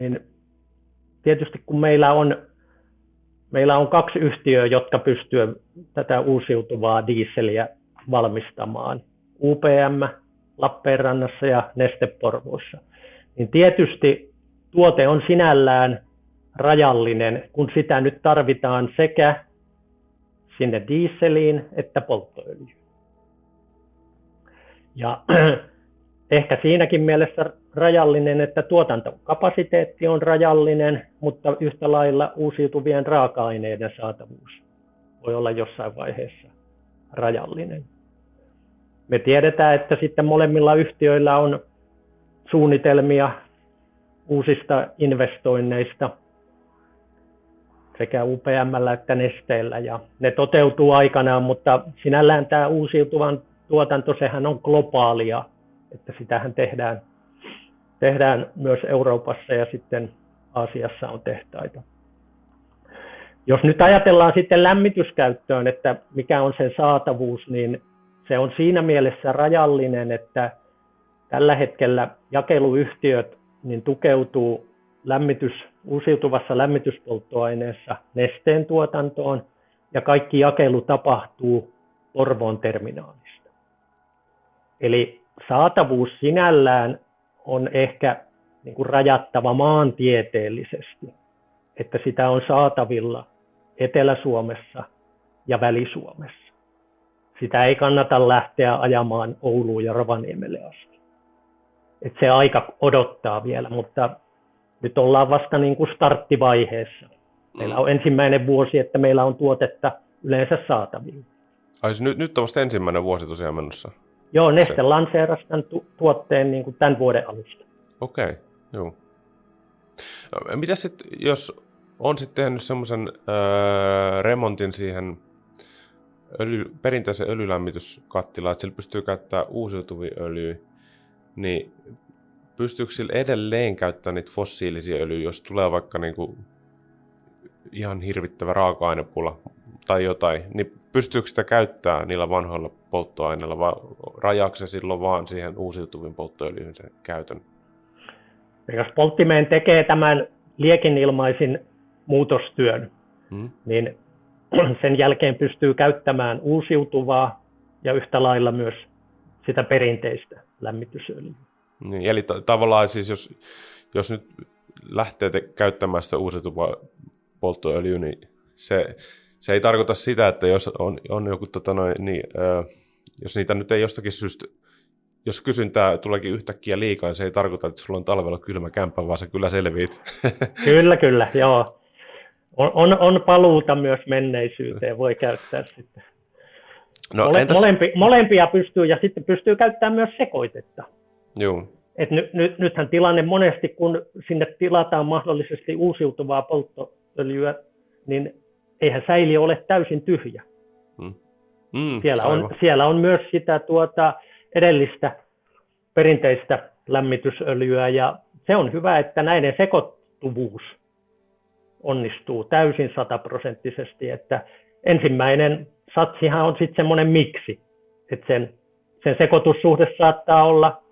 niin tietysti kun meillä on, meillä on kaksi yhtiöä, jotka pystyvät tätä uusiutuvaa diiseliä valmistamaan, UPM Lappeenrannassa ja Neste Porvoossa, niin tietysti tuote on sinällään rajallinen, kun sitä nyt tarvitaan sekä sinne diiseliin että polttoöljyyn. Ja ehkä siinäkin mielessä rajallinen, että tuotantokapasiteetti on rajallinen, mutta yhtä lailla uusiutuvien raaka-aineiden saatavuus voi olla jossain vaiheessa rajallinen. Me tiedetään, että sitten molemmilla yhtiöillä on suunnitelmia uusista investoinneista sekä UPM että Nesteellä ja ne toteutuu aikanaan, mutta sinällään tämä uusiutuvan tuotanto, sehän on globaalia että sitähän tehdään, tehdään myös Euroopassa ja sitten Aasiassa on tehtaita. Jos nyt ajatellaan sitten lämmityskäyttöön, että mikä on sen saatavuus, niin se on siinä mielessä rajallinen, että tällä hetkellä jakeluyhtiöt niin tukeutuu lämmitys, uusiutuvassa lämmityspolttoaineessa nesteen tuotantoon ja kaikki jakelu tapahtuu Porvoon terminaalista. Eli saatavuus sinällään on ehkä niin kuin rajattava maantieteellisesti, että sitä on saatavilla Etelä-Suomessa ja Väli-Suomessa. Sitä ei kannata lähteä ajamaan Ouluun ja Rovaniemelle asti. Et se aika odottaa vielä, mutta nyt ollaan vasta niin kuin starttivaiheessa. Meillä mm. on ensimmäinen vuosi, että meillä on tuotetta yleensä saatavilla. Ai siis nyt, nyt on vasta ensimmäinen vuosi tosiaan menossa? Joo, Neste lanseerasi tämän tu- tuotteen niin kuin tämän vuoden alusta. Okei, okay, joo. Mitä sitten, jos on sitten tehnyt semmoisen öö, remontin siihen öljy, perinteisen öljylämmityskattilaan, että sillä pystyy käyttämään uusiutuvia öljyjä, niin pystyykö sillä edelleen käyttämään niitä fossiilisia öljyjä, jos tulee vaikka niinku ihan hirvittävä raaka-ainepula tai jotain, niin pystyykö sitä käyttämään niillä vanhoilla polttoaineilla vai rajaako se silloin vaan siihen uusiutuvien polttoöljyyn sen käytön? Jos polttimeen tekee tämän liekinilmaisin muutostyön, hmm. niin sen jälkeen pystyy käyttämään uusiutuvaa ja yhtä lailla myös sitä perinteistä lämmitysöljyä. Niin, eli t- tavallaan siis jos, jos nyt lähtee te- käyttämään sitä uusiutuvaa polttoöljyä, niin se, se ei tarkoita sitä, että jos on, on joku, tota noin, niin, ö, jos niitä nyt ei jostakin syystä, jos kysyntää tuleekin yhtäkkiä liikaa, niin se ei tarkoita, että sulla on talvella kylmä kämppä, vaan se kyllä selviit. Kyllä, kyllä, joo. On, on, on paluuta myös menneisyyteen, voi käyttää sitten. No, Mole, entäs... molempi, molempia pystyy ja sitten pystyy käyttämään myös sekoitetta. Joo. Et ny, ny, nythän tilanne monesti, kun sinne tilataan mahdollisesti uusiutuvaa polttoöljyä, niin eihän säiliö ole täysin tyhjä. Mm. Mm, siellä, on, siellä on myös sitä tuota edellistä perinteistä lämmitysöljyä ja se on hyvä, että näiden sekoittuvuus onnistuu täysin sataprosenttisesti, että ensimmäinen satsihan on sitten semmoinen miksi, että sen, sen sekoitussuhde saattaa olla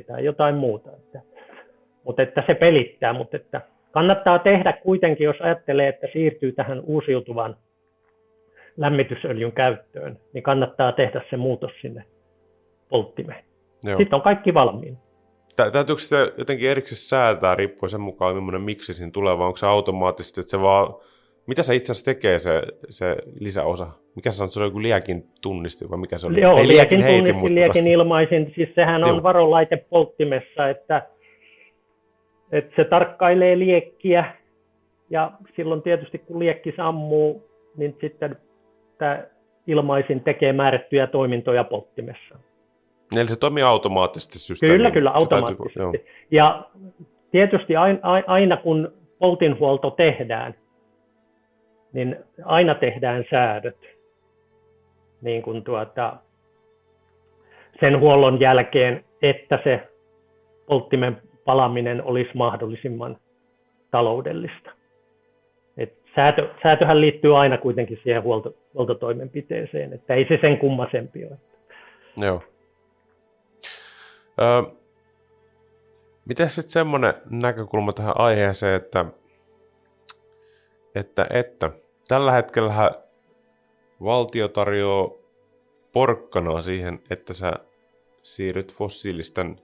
50-60 tai jotain muuta, että, mutta että se pelittää, mutta että kannattaa tehdä kuitenkin, jos ajattelee, että siirtyy tähän uusiutuvan lämmitysöljyn käyttöön, niin kannattaa tehdä se muutos sinne polttimeen. Joo. Sitten on kaikki valmiina. Täytyykö se jotenkin erikseen säätää riippuen sen mukaan, millainen miksi siinä tulee, vai onko se automaattisesti, että se vaan, mitä se itse asiassa tekee se, se lisäosa? Mikä se on, se on joku liekin tunnisti vai mikä se oli? Joo, Ei liekin, liekin tunnisti, mutta... liekin ilmaisin, siis sehän on Joo. varolaite polttimessa, että, että se tarkkailee liekkiä ja silloin tietysti kun liekki sammuu, niin sitten tämä ilmaisin tekee määrättyjä toimintoja polttimessa. Eli se toimii automaattisesti systeemi. Kyllä, kyllä, automaattisesti. Täytyy, ja tietysti aina, aina kun poltinhuolto tehdään, niin aina tehdään säädöt. Niin kuin tuota, sen huollon jälkeen, että se polttimen palaminen olisi mahdollisimman taloudellista. Et säätö, säätöhän liittyy aina kuitenkin siihen huolto, huoltotoimenpiteeseen, että ei se sen kummasempi ole. Joo. Öö, miten sitten semmoinen näkökulma tähän aiheeseen, että, että, että tällä hetkellä valtio tarjoaa porkkanaa siihen, että sä siirryt fossiilisten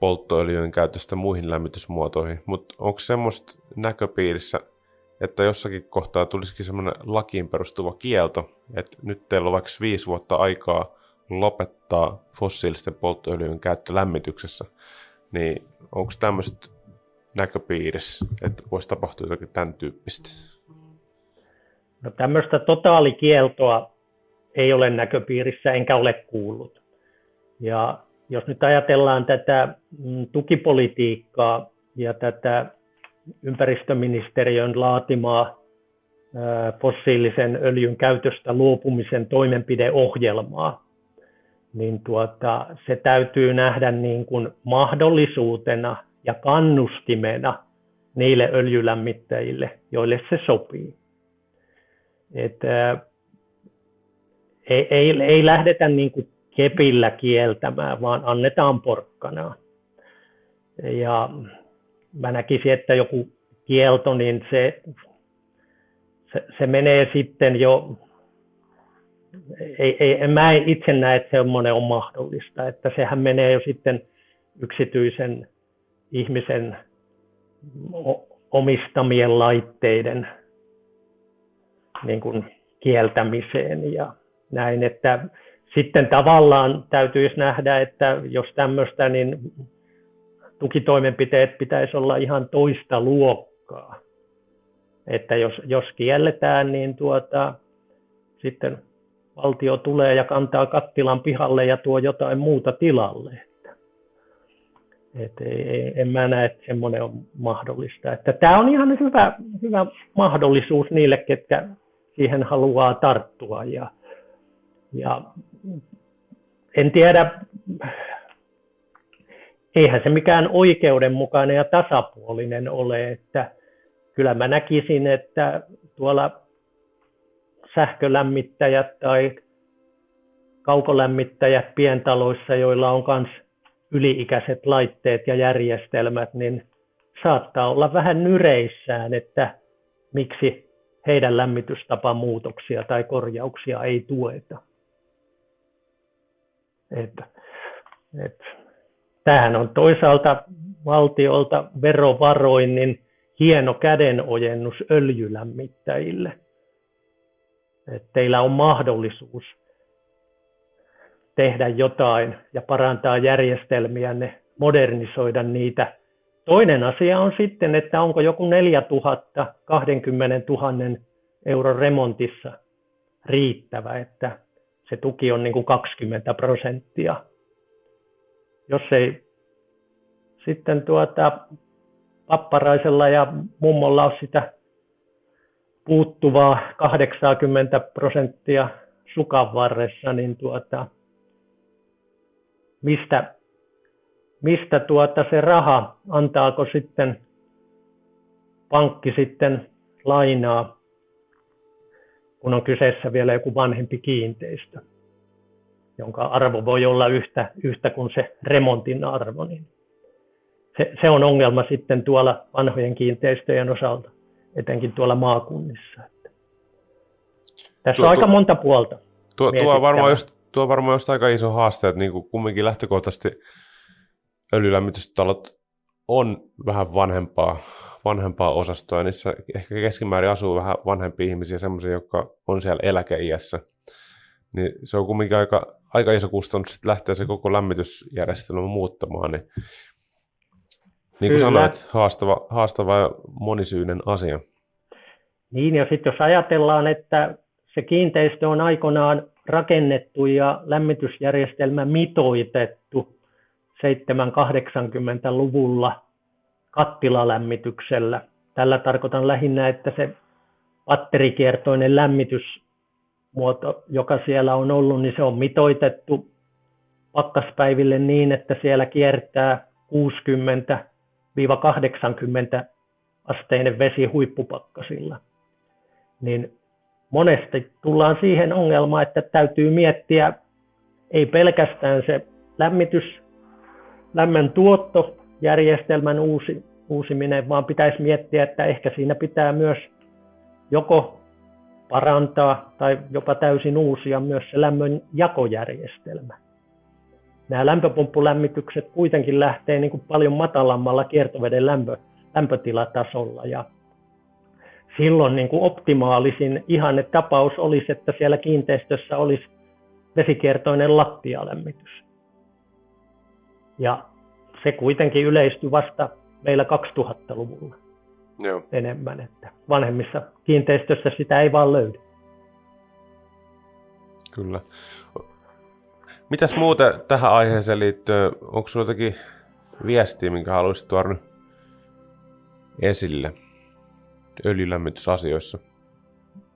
polttoöljyjen käytöstä muihin lämmitysmuotoihin, mutta onko semmoista näköpiirissä, että jossakin kohtaa tulisikin semmoinen lakiin perustuva kielto, että nyt teillä on vaikka viisi vuotta aikaa lopettaa fossiilisten polttoöljyjen käyttö lämmityksessä, niin onko tämmöistä näköpiirissä, että voisi tapahtua jotakin tämän tyyppistä? No tämmöistä totaalikieltoa ei ole näköpiirissä enkä ole kuullut. Ja jos nyt ajatellaan tätä mm, tukipolitiikkaa ja tätä ympäristöministeriön laatimaa fossiilisen öljyn käytöstä luopumisen toimenpideohjelmaa, niin tuota, se täytyy nähdä niin kuin mahdollisuutena ja kannustimena niille öljylämmittäjille, joille se sopii. Et, ää, ei, ei, ei lähdetä niin kuin kepillä kieltämään, vaan annetaan porkkanaa. Ja mä näkisin, että joku kielto, niin se, se, se menee sitten jo ei, ei, en mä itse näe, että semmoinen on mahdollista, että sehän menee jo sitten yksityisen ihmisen omistamien laitteiden niin kuin kieltämiseen ja näin, että sitten tavallaan täytyisi nähdä, että jos tämmöistä, niin tukitoimenpiteet pitäisi olla ihan toista luokkaa. että jos, jos kielletään, niin tuota, sitten valtio tulee ja kantaa kattilan pihalle ja tuo jotain muuta tilalle. Et ei, en mä näe, että semmoinen on mahdollista. Että tämä on ihan hyvä, hyvä mahdollisuus niille, ketkä siihen haluaa tarttua. Ja, ja en tiedä, eihän se mikään oikeudenmukainen ja tasapuolinen ole, että kyllä mä näkisin, että tuolla sähkölämmittäjät tai kaukolämmittäjät pientaloissa, joilla on myös yliikäiset laitteet ja järjestelmät, niin saattaa olla vähän nyreissään, että miksi heidän lämmitystapamuutoksia tai korjauksia ei tueta. Että, että, tämähän on toisaalta valtiolta verovaroin niin hieno kädenojennus öljylämmittäjille. Että teillä on mahdollisuus tehdä jotain ja parantaa järjestelmiänne, modernisoida niitä. Toinen asia on sitten, että onko joku 4000 20 000 euron remontissa riittävä, että se tuki on niin kuin 20 prosenttia. Jos ei sitten tuota, papparaisella ja mummolla ole sitä puuttuvaa 80 prosenttia sukan varressa, niin tuota, mistä, mistä tuota se raha, antaako sitten pankki sitten lainaa, kun on kyseessä vielä joku vanhempi kiinteistö, jonka arvo voi olla yhtä, yhtä kuin se remontin arvo. Niin se, se on ongelma sitten tuolla vanhojen kiinteistöjen osalta, etenkin tuolla maakunnissa. Tässä tuo, on aika monta puolta. Tuo, tuo, on varmaan just, tuo on varmaan just aika iso haaste, että niin kuin kumminkin lähtökohtaisesti öljylämmitystalot on vähän vanhempaa, vanhempaa osastoa, ja niissä ehkä keskimäärin asuu vähän vanhempia ihmisiä, sellaisia, jotka on siellä eläkeiässä. Niin se on kumminkin aika, aika iso kustannus sitten lähteä se koko lämmitysjärjestelmä muuttamaan. Niin, niin kuin sanoit, haastava, haastava ja monisyinen asia. Niin, ja sitten jos ajatellaan, että se kiinteistö on aikoinaan rakennettu ja lämmitysjärjestelmä mitoitettu 780-luvulla kattilalämmityksellä. Tällä tarkoitan lähinnä, että se patterikiertoinen lämmitysmuoto, joka siellä on ollut, niin se on mitoitettu pakkaspäiville niin, että siellä kiertää 60-80 asteinen vesi huippupakkasilla. Niin monesti tullaan siihen ongelmaan, että täytyy miettiä ei pelkästään se lämmitys, lämmön tuotto, järjestelmän uusi, uusiminen, vaan pitäisi miettiä, että ehkä siinä pitää myös joko parantaa tai jopa täysin uusia myös se lämmön jakojärjestelmä. Nämä lämpöpumppulämmitykset kuitenkin lähtee niin kuin paljon matalammalla kiertoveden lämpö, lämpötilatasolla ja silloin niin kuin optimaalisin ihanne tapaus olisi, että siellä kiinteistössä olisi vesikiertoinen lattialämmitys. Ja se kuitenkin yleistyi vasta meillä 2000-luvulla Joo. enemmän, että vanhemmissa kiinteistöissä sitä ei vaan löydy. Kyllä. Mitäs muuta tähän aiheeseen liittyen? Onko sinulla jotakin viestiä, minkä haluaisit tuoda esille? öljylämmitysasioissa?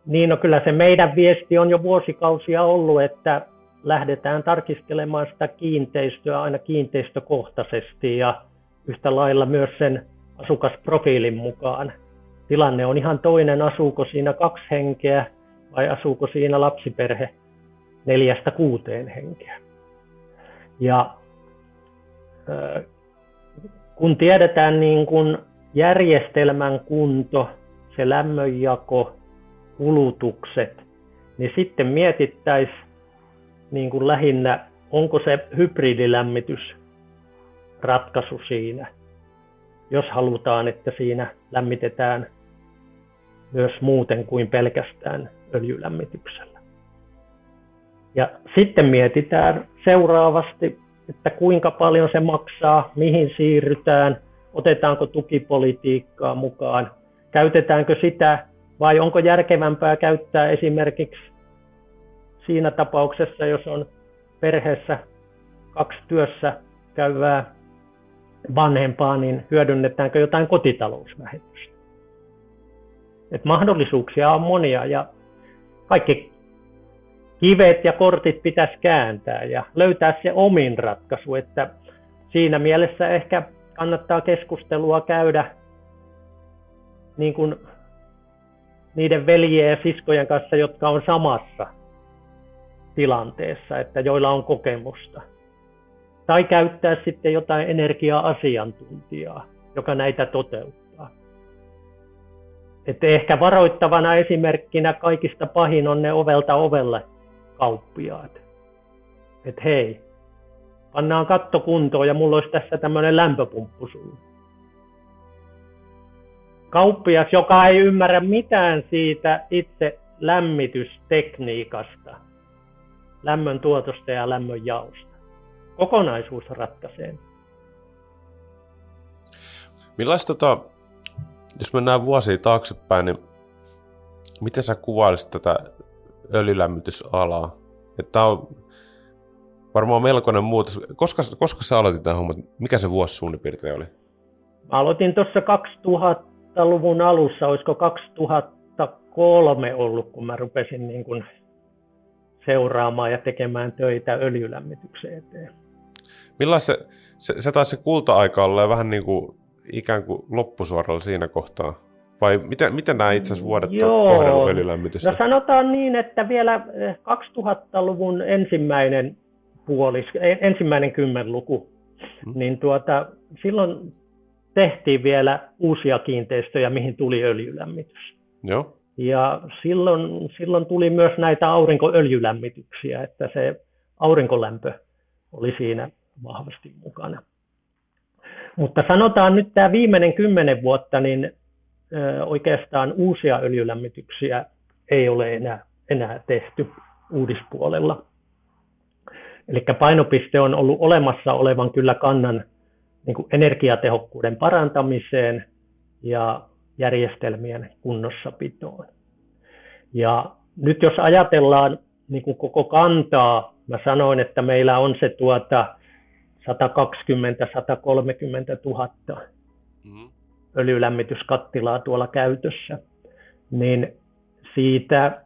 Niin, no kyllä se meidän viesti on jo vuosikausia ollut, että lähdetään tarkistelemaan sitä kiinteistöä aina kiinteistökohtaisesti ja yhtä lailla myös sen asukasprofiilin mukaan. Tilanne on ihan toinen, asuuko siinä kaksi henkeä vai asuuko siinä lapsiperhe neljästä kuuteen henkeä. Ja kun tiedetään niin kuin järjestelmän kunto, se lämmönjako, kulutukset, niin sitten mietittäisiin niin kuin lähinnä, onko se hybridilämmitys ratkaisu siinä, jos halutaan, että siinä lämmitetään myös muuten kuin pelkästään öljylämmityksellä. Ja sitten mietitään seuraavasti, että kuinka paljon se maksaa, mihin siirrytään, otetaanko tukipolitiikkaa mukaan käytetäänkö sitä vai onko järkevämpää käyttää esimerkiksi siinä tapauksessa, jos on perheessä kaksi työssä käyvää vanhempaa, niin hyödynnetäänkö jotain kotitalousvähennystä. Et mahdollisuuksia on monia ja kaikki kivet ja kortit pitäisi kääntää ja löytää se omin ratkaisu, että siinä mielessä ehkä kannattaa keskustelua käydä niin kuin niiden veljien ja siskojen kanssa, jotka on samassa tilanteessa, että joilla on kokemusta. Tai käyttää sitten jotain energia-asiantuntijaa, joka näitä toteuttaa. Että ehkä varoittavana esimerkkinä kaikista pahin on ne ovelta ovelle kauppiaat. Että hei, pannaan katto kuntoon ja mulla olisi tässä tämmöinen lämpöpumppu sulla. Kauppias, joka ei ymmärrä mitään siitä itse lämmitystekniikasta, lämmön tuotosta ja lämmön jaosta. Kokonaisuus ratkaisee. Millaista, tota, jos mennään vuosia taaksepäin, niin miten sä kuvailisit tätä öljylämmitysalaa? Että on varmaan melkoinen muutos. Koska, koska sä aloitit tämän homman? Mikä se vuosi suunnin piirtein oli? Mä aloitin tuossa 2000-luvun alussa, olisiko 2003 ollut, kun mä rupesin niin kuin seuraamaan ja tekemään töitä öljylämmityksen eteen. Millainen se, se, se taisi se kulta-aika olla vähän niin kuin ikään kuin loppusuoralla siinä kohtaa? Vai miten, miten nämä itse asiassa vuodet Joo. on kohdellut öljylämmitystä? No sanotaan niin, että vielä 2000-luvun eh, ensimmäinen puolis, ensimmäinen kymmenluku, hmm. niin tuota, silloin tehtiin vielä uusia kiinteistöjä, mihin tuli öljylämmitys. Joo. Ja silloin, silloin tuli myös näitä aurinkoöljylämmityksiä, että se aurinkolämpö oli siinä vahvasti mukana. Mutta sanotaan nyt tämä viimeinen kymmenen vuotta, niin oikeastaan uusia öljylämmityksiä ei ole enää, enää tehty uudispuolella. Eli painopiste on ollut olemassa olevan kyllä kannan niin kuin energiatehokkuuden parantamiseen ja järjestelmien kunnossapitoon. Ja nyt jos ajatellaan niin kuin koko kantaa, mä sanoin, että meillä on se tuota 120-130 000 mm-hmm. öljylämmityskattilaa tuolla käytössä, niin siitä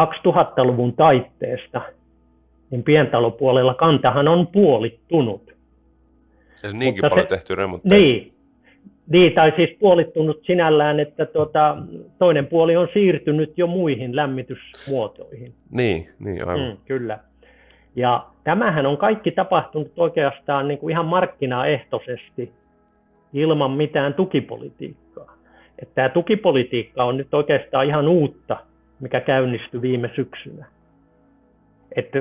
2000-luvun taitteesta niin pientalopuolella kantahan on puolittunut. Ja niinkin Mutta paljon se, tehty remontteja. Niin, niin, tai siis puolittunut sinällään, että tuota, toinen puoli on siirtynyt jo muihin lämmitysmuotoihin. Niin, niin aivan. Mm, kyllä. Ja tämähän on kaikki tapahtunut oikeastaan niin kuin ihan markkinaehtoisesti ilman mitään tukipolitiikkaa. Että tämä tukipolitiikka on nyt oikeastaan ihan uutta, mikä käynnistyi viime syksynä. Että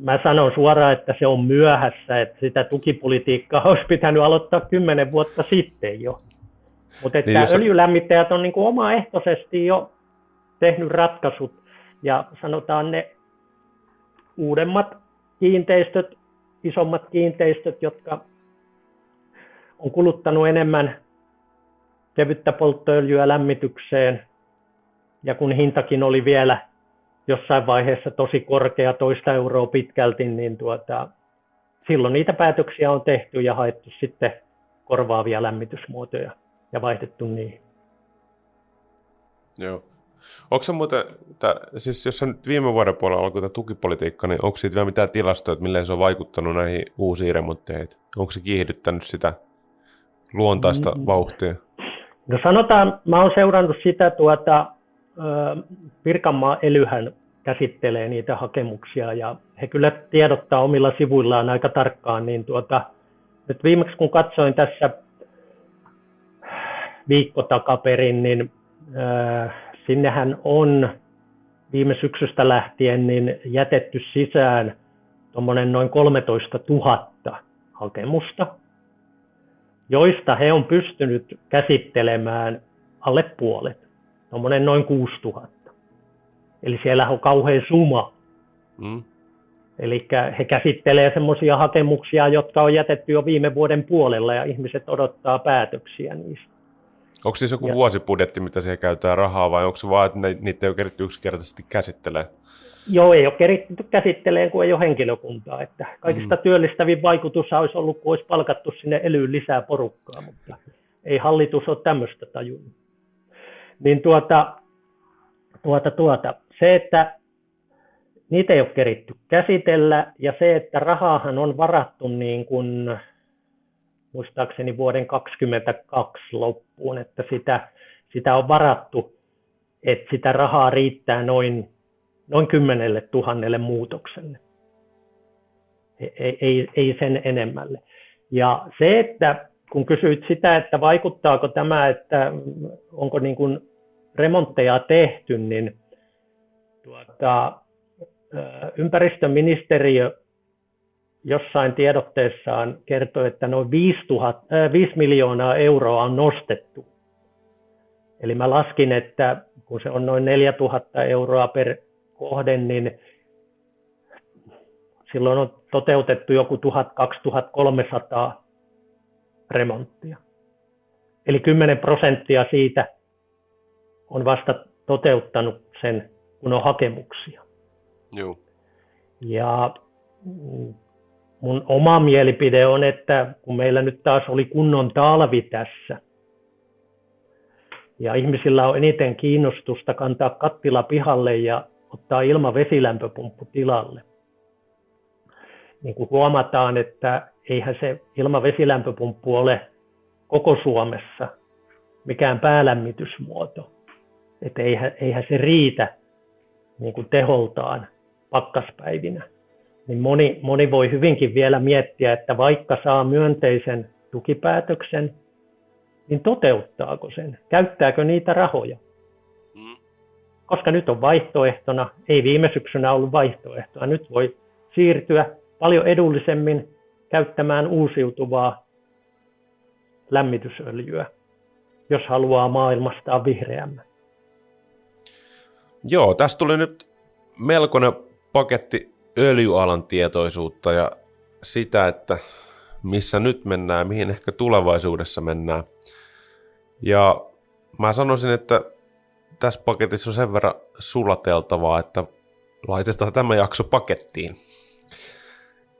mä sanon suoraan, että se on myöhässä, että sitä tukipolitiikkaa olisi pitänyt aloittaa kymmenen vuotta sitten jo. Mutta että niin, öljylämmittäjät on niin kuin omaehtoisesti jo tehnyt ratkaisut ja sanotaan ne uudemmat kiinteistöt, isommat kiinteistöt, jotka on kuluttanut enemmän kevyttä polttoöljyä lämmitykseen ja kun hintakin oli vielä jossain vaiheessa tosi korkea, toista euroa pitkälti, niin tuota, silloin niitä päätöksiä on tehty ja haettu sitten korvaavia lämmitysmuotoja ja vaihdettu niihin. Joo. Onko se muuten, tää, siis jos nyt viime vuoden puolella alkoi tämä tukipolitiikka, niin onko siitä vielä mitään tilastoja, että miten se on vaikuttanut näihin uusiin remontteihin? Onko se kiihdyttänyt sitä luontaista mm. vauhtia? No sanotaan, mä oon seurannut sitä tuota, Pirkanmaa Elyhän käsittelee niitä hakemuksia ja he kyllä tiedottaa omilla sivuillaan aika tarkkaan, niin tuota, nyt viimeksi kun katsoin tässä viikko takaperin, niin äh, sinnehän on viime syksystä lähtien niin jätetty sisään tuommoinen noin 13 000 hakemusta, joista he on pystynyt käsittelemään alle puolet tuommoinen noin 6000. Eli siellä on kauhean suma. Mm. Eli he käsittelee semmoisia hakemuksia, jotka on jätetty jo viime vuoden puolella ja ihmiset odottaa päätöksiä niistä. Onko siis joku ja. vuosibudjetti, mitä siihen käytetään rahaa, vai onko se vaan, että niitä ei ole keritty yksinkertaisesti käsittelemään? Joo, ei ole keritty käsittelemään, kun ei ole henkilökuntaa. Että kaikista mm. työllistävin vaikutus olisi ollut, kun olisi palkattu sinne elyyn lisää porukkaa, mutta ei hallitus ole tämmöistä tajunnut. Niin tuota, tuota, tuota, se, että niitä ei ole keritty käsitellä, ja se, että rahaahan on varattu niin kuin, muistaakseni vuoden 2022 loppuun, että sitä, sitä on varattu, että sitä rahaa riittää noin, noin kymmenelle tuhannelle muutokselle. Ei, ei, ei sen enemmälle. Ja se, että kun kysyit sitä, että vaikuttaako tämä, että onko niin kuin remontteja tehty, niin tuota, ympäristöministeriö jossain tiedotteessaan kertoi, että noin 5, 000, äh, 5 miljoonaa euroa on nostettu. Eli mä laskin, että kun se on noin 4 000 euroa per kohde, niin silloin on toteutettu joku 1000-2300 remonttia. Eli 10 prosenttia siitä on vasta toteuttanut sen, kun on hakemuksia. Joo. Ja mun oma mielipide on, että kun meillä nyt taas oli kunnon talvi tässä, ja ihmisillä on eniten kiinnostusta kantaa kattila pihalle ja ottaa ilma vesilämpöpumppu tilalle. Niin kuin huomataan, että eihän se ilmavesilämpöpumppu ole koko Suomessa mikään päälämmitysmuoto. Että eihän, eihän se riitä niin kuin teholtaan pakkaspäivinä. Niin moni, moni voi hyvinkin vielä miettiä, että vaikka saa myönteisen tukipäätöksen, niin toteuttaako sen? Käyttääkö niitä rahoja? Mm. Koska nyt on vaihtoehtona, ei viime syksynä ollut vaihtoehtoa, nyt voi siirtyä paljon edullisemmin käyttämään uusiutuvaa lämmitysöljyä, jos haluaa maailmastaa vihreämmän. Joo, tässä tuli nyt melkoinen paketti öljyalan tietoisuutta ja sitä, että missä nyt mennään, mihin ehkä tulevaisuudessa mennään. Ja mä sanoisin, että tässä paketissa on sen verran sulateltavaa, että laitetaan tämä jakso pakettiin.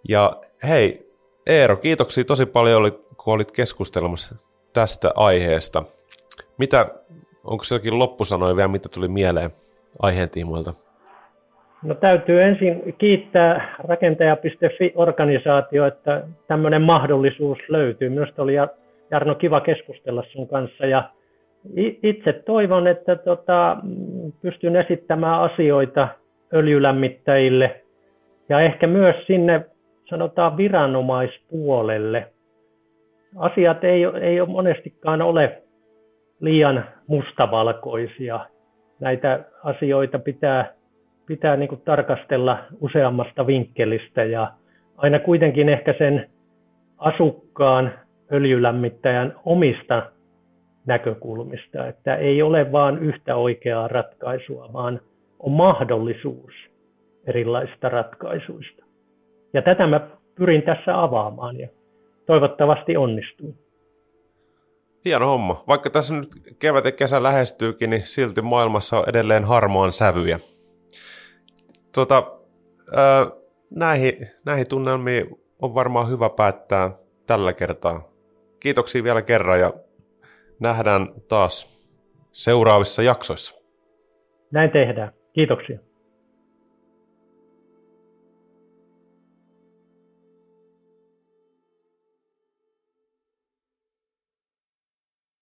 Ja hei, Eero, kiitoksia tosi paljon, kun olit keskustelemassa tästä aiheesta. Mitä, onko jokin loppusanoja vielä, mitä tuli mieleen aiheen tiimoilta? No täytyy ensin kiittää rakentaja.fi-organisaatio, että tämmöinen mahdollisuus löytyy. Minusta oli Jarno kiva keskustella sun kanssa ja itse toivon, että tota, pystyn esittämään asioita öljylämmittäjille ja ehkä myös sinne sanotaan viranomaispuolelle. Asiat ei, ei ole monestikaan ole liian mustavalkoisia. Näitä asioita pitää pitää niin kuin tarkastella useammasta vinkkelistä ja aina kuitenkin ehkä sen asukkaan öljylämmittäjän omista näkökulmista, että ei ole vain yhtä oikeaa ratkaisua, vaan on mahdollisuus erilaisista ratkaisuista. Ja tätä mä pyrin tässä avaamaan ja toivottavasti onnistuu. Hieno homma. Vaikka tässä nyt kevät ja kesä lähestyykin, niin silti maailmassa on edelleen harmaan sävyjä. Tuota, ää, näihin, näihin tunnelmiin on varmaan hyvä päättää tällä kertaa. Kiitoksia vielä kerran ja nähdään taas seuraavissa jaksoissa. Näin tehdään. Kiitoksia.